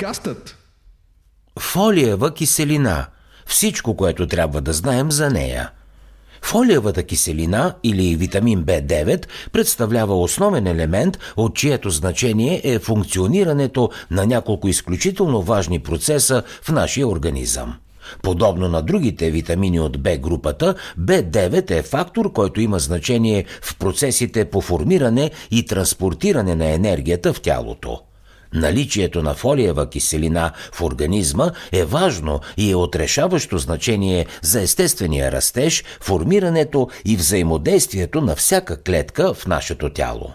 Подкастът Фолиева киселина. Всичко, което трябва да знаем за нея. Фолиевата киселина или витамин B9 представлява основен елемент, от чието значение е функционирането на няколко изключително важни процеса в нашия организъм. Подобно на другите витамини от Б групата, B9 е фактор, който има значение в процесите по формиране и транспортиране на енергията в тялото. Наличието на фолиева киселина в организма е важно и е отрешаващо значение за естествения растеж, формирането и взаимодействието на всяка клетка в нашето тяло.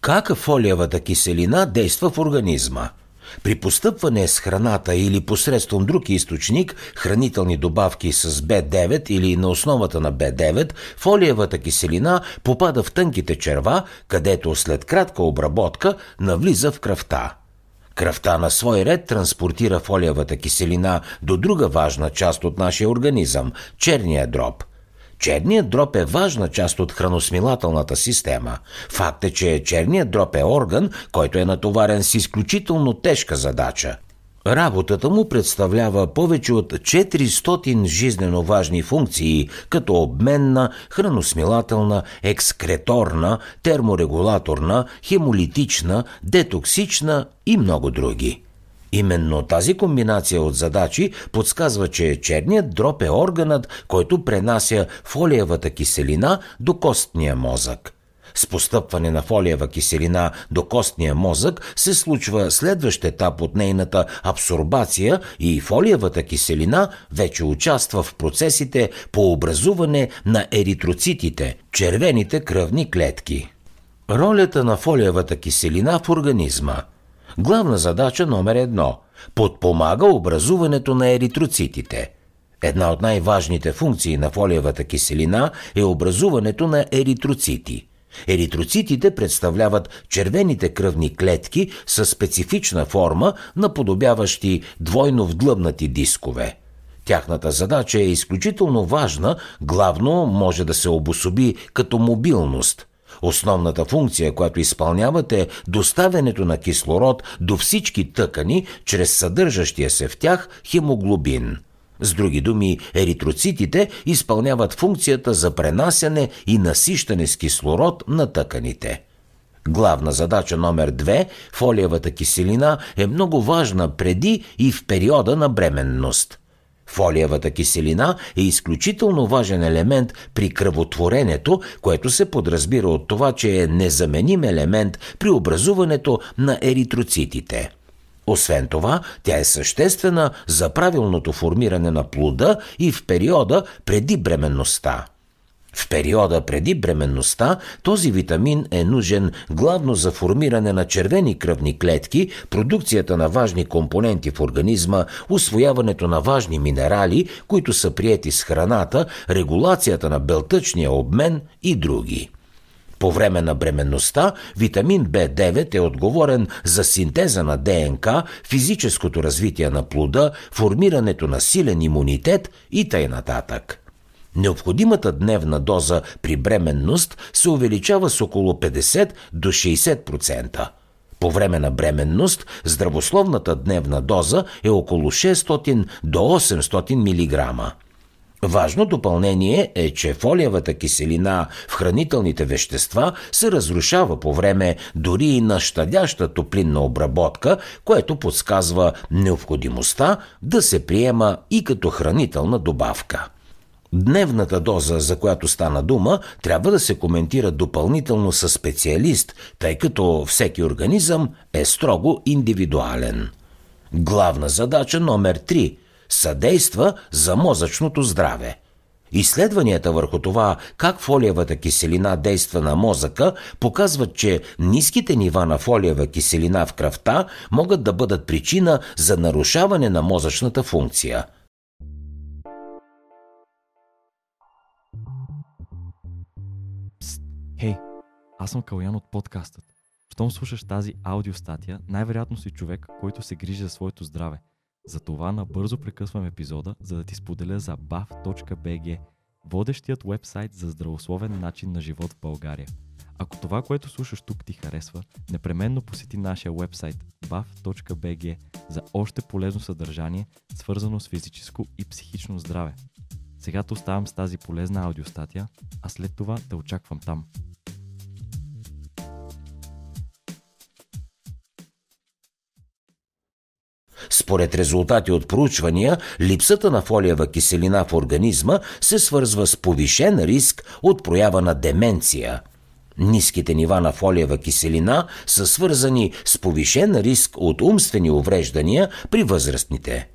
Как фолиевата киселина действа в организма – при постъпване с храната или посредством друг източник, хранителни добавки с B9 или на основата на B9, фолиевата киселина попада в тънките черва, където след кратка обработка навлиза в кръвта. Кръвта на свой ред транспортира фолиевата киселина до друга важна част от нашия организъм – черния дроб – Черният дроб е важна част от храносмилателната система. Факт е, че черният дроб е орган, който е натоварен с изключително тежка задача. Работата му представлява повече от 400 жизнено важни функции, като обменна, храносмилателна, екскреторна, терморегулаторна, хемолитична, детоксична и много други. Именно тази комбинация от задачи подсказва, че черният дроб е органът, който пренася фолиевата киселина до костния мозък. С постъпване на фолиева киселина до костния мозък се случва следващ етап от нейната абсорбация и фолиевата киселина вече участва в процесите по образуване на еритроцитите, червените кръвни клетки. Ролята на фолиевата киселина в организма – Главна задача номер едно – подпомага образуването на еритроцитите. Една от най-важните функции на фолиевата киселина е образуването на еритроцити. Еритроцитите представляват червените кръвни клетки с специфична форма, наподобяващи двойно вдлъбнати дискове. Тяхната задача е изключително важна, главно може да се обособи като мобилност – Основната функция, която изпълняват е доставянето на кислород до всички тъкани чрез съдържащия се в тях хемоглобин. С други думи, еритроцитите изпълняват функцията за пренасяне и насищане с кислород на тъканите. Главна задача номер 2 – фолиевата киселина е много важна преди и в периода на бременност – Фолиевата киселина е изключително важен елемент при кръвотворенето, което се подразбира от това, че е незаменим елемент при образуването на еритроцитите. Освен това, тя е съществена за правилното формиране на плода и в периода преди бременността. В периода преди бременността този витамин е нужен главно за формиране на червени кръвни клетки, продукцията на важни компоненти в организма, освояването на важни минерали, които са приети с храната, регулацията на белтъчния обмен и други. По време на бременността витамин B9 е отговорен за синтеза на ДНК, физическото развитие на плода, формирането на силен имунитет и т.н. нататък. Необходимата дневна доза при бременност се увеличава с около 50 до 60%. По време на бременност здравословната дневна доза е около 600 до 800 мг. Важно допълнение е, че фолиевата киселина в хранителните вещества се разрушава по време дори и на щадяща топлинна обработка, което подсказва необходимостта да се приема и като хранителна добавка. Дневната доза, за която стана дума, трябва да се коментира допълнително със специалист, тъй като всеки организъм е строго индивидуален. Главна задача номер 3 – съдейства за мозъчното здраве. Изследванията върху това как фолиевата киселина действа на мозъка показват, че ниските нива на фолиева киселина в кръвта могат да бъдат причина за нарушаване на мозъчната функция – Хей, аз съм Калян от подкастът. Щом слушаш тази аудиостатия, най-вероятно си човек, който се грижи за своето здраве. Затова набързо прекъсвам епизода, за да ти споделя за bav.bg, водещият вебсайт за здравословен начин на живот в България. Ако това, което слушаш тук ти харесва, непременно посети нашия вебсайт bav.bg за още полезно съдържание, свързано с физическо и психично здраве. Сега те оставам с тази полезна аудиостатия, а след това те очаквам там. Според резултати от проучвания, липсата на фолиева киселина в организма се свързва с повишен риск от проява на деменция. Ниските нива на фолиева киселина са свързани с повишен риск от умствени увреждания при възрастните.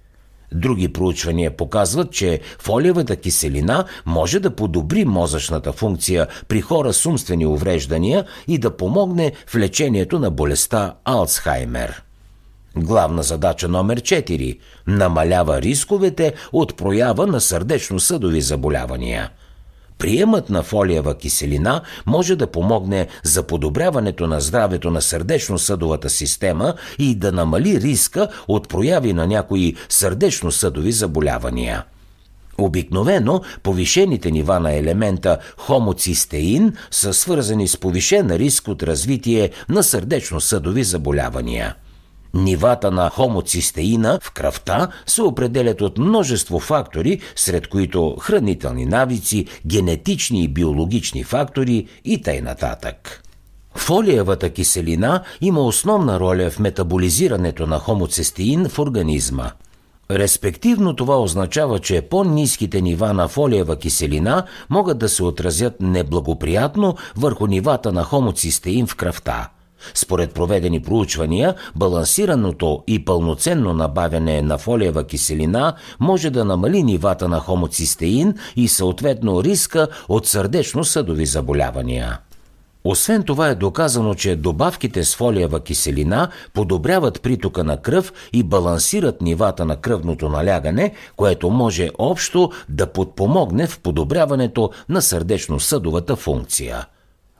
Други проучвания показват, че фолиевата киселина може да подобри мозъчната функция при хора с умствени увреждания и да помогне в лечението на болестта Алцхаймер. Главна задача номер 4 – намалява рисковете от проява на сърдечно-съдови заболявания. Приемът на фолиева киселина може да помогне за подобряването на здравето на сърдечно-съдовата система и да намали риска от прояви на някои сърдечно-съдови заболявания. Обикновено повишените нива на елемента хомоцистеин са свързани с повишен риск от развитие на сърдечно-съдови заболявания – Нивата на хомоцистеина в кръвта се определят от множество фактори, сред които хранителни навици, генетични и биологични фактори и т.н. нататък. Фолиевата киселина има основна роля в метаболизирането на хомоцистеин в организма. Респективно това означава, че по-низките нива на фолиева киселина могат да се отразят неблагоприятно върху нивата на хомоцистеин в кръвта – според проведени проучвания, балансираното и пълноценно набавяне на фолиева киселина може да намали нивата на хомоцистеин и съответно риска от сърдечно-съдови заболявания. Освен това е доказано, че добавките с фолиева киселина подобряват притока на кръв и балансират нивата на кръвното налягане, което може общо да подпомогне в подобряването на сърдечно-съдовата функция –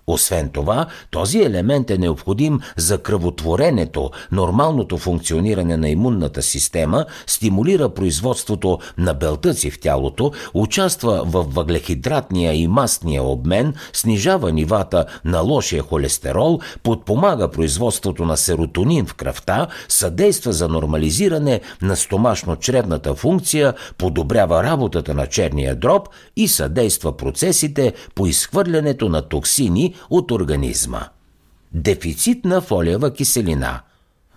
освен това, този елемент е необходим за кръвотворенето, нормалното функциониране на имунната система, стимулира производството на белтъци в тялото, участва в въглехидратния и мастния обмен, снижава нивата на лошия холестерол, подпомага производството на серотонин в кръвта, съдейства за нормализиране на стомашно-чревната функция, подобрява работата на черния дроб и съдейства процесите по изхвърлянето на токсини от организма. Дефицит на фолиева киселина.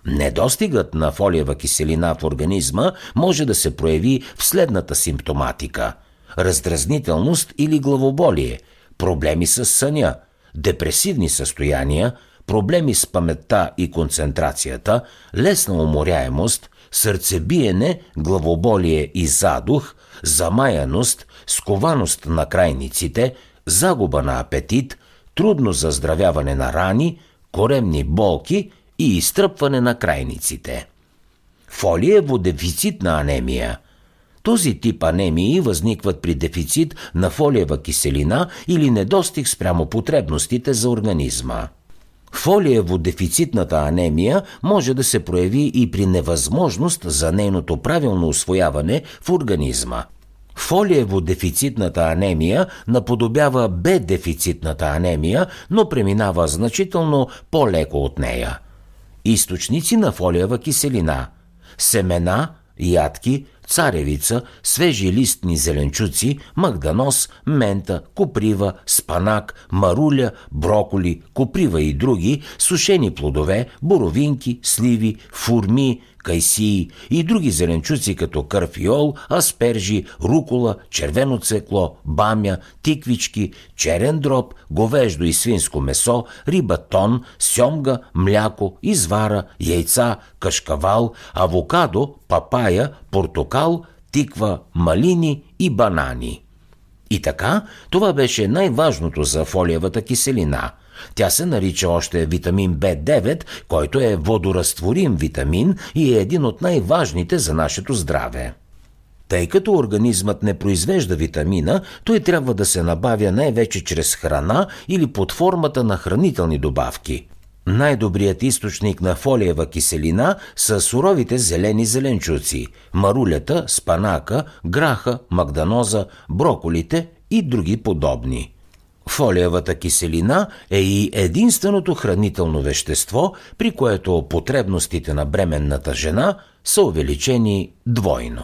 Недостигът на фолиева киселина в организма може да се прояви в следната симптоматика – раздразнителност или главоболие, проблеми с съня, депресивни състояния, проблеми с паметта и концентрацията, лесна уморяемост, сърцебиене, главоболие и задух, замаяност, скованост на крайниците, загуба на апетит, трудно заздравяване на рани, коремни болки и изтръпване на крайниците. Фолиево-дефицитна анемия – този тип анемии възникват при дефицит на фолиева киселина или недостиг спрямо потребностите за организма. Фолиево-дефицитната анемия може да се прояви и при невъзможност за нейното правилно освояване в организма – Фолиево-дефицитната анемия наподобява Б-дефицитната анемия, но преминава значително по-леко от нея. Източници на фолиева киселина – семена, ядки, царевица, свежи листни зеленчуци, магданоз, мента, коприва, спанак, маруля, броколи, коприва и други, сушени плодове, боровинки, сливи, фурми, кайсии и други зеленчуци като кърфиол, аспержи, рукола, червено цекло, бамя, тиквички, черен дроб, говеждо и свинско месо, риба тон, сьомга, мляко, извара, яйца, кашкавал, авокадо, папая, портокал, тиква, малини и банани. И така, това беше най-важното за фолиевата киселина – тя се нарича още витамин B9, който е водорастворим витамин и е един от най-важните за нашето здраве. Тъй като организмът не произвежда витамина, той трябва да се набавя най-вече чрез храна или под формата на хранителни добавки. Най-добрият източник на фолиева киселина са суровите зелени зеленчуци – марулята, спанака, граха, магданоза, броколите и други подобни – Фолиевата киселина е и единственото хранително вещество, при което потребностите на бременната жена са увеличени двойно.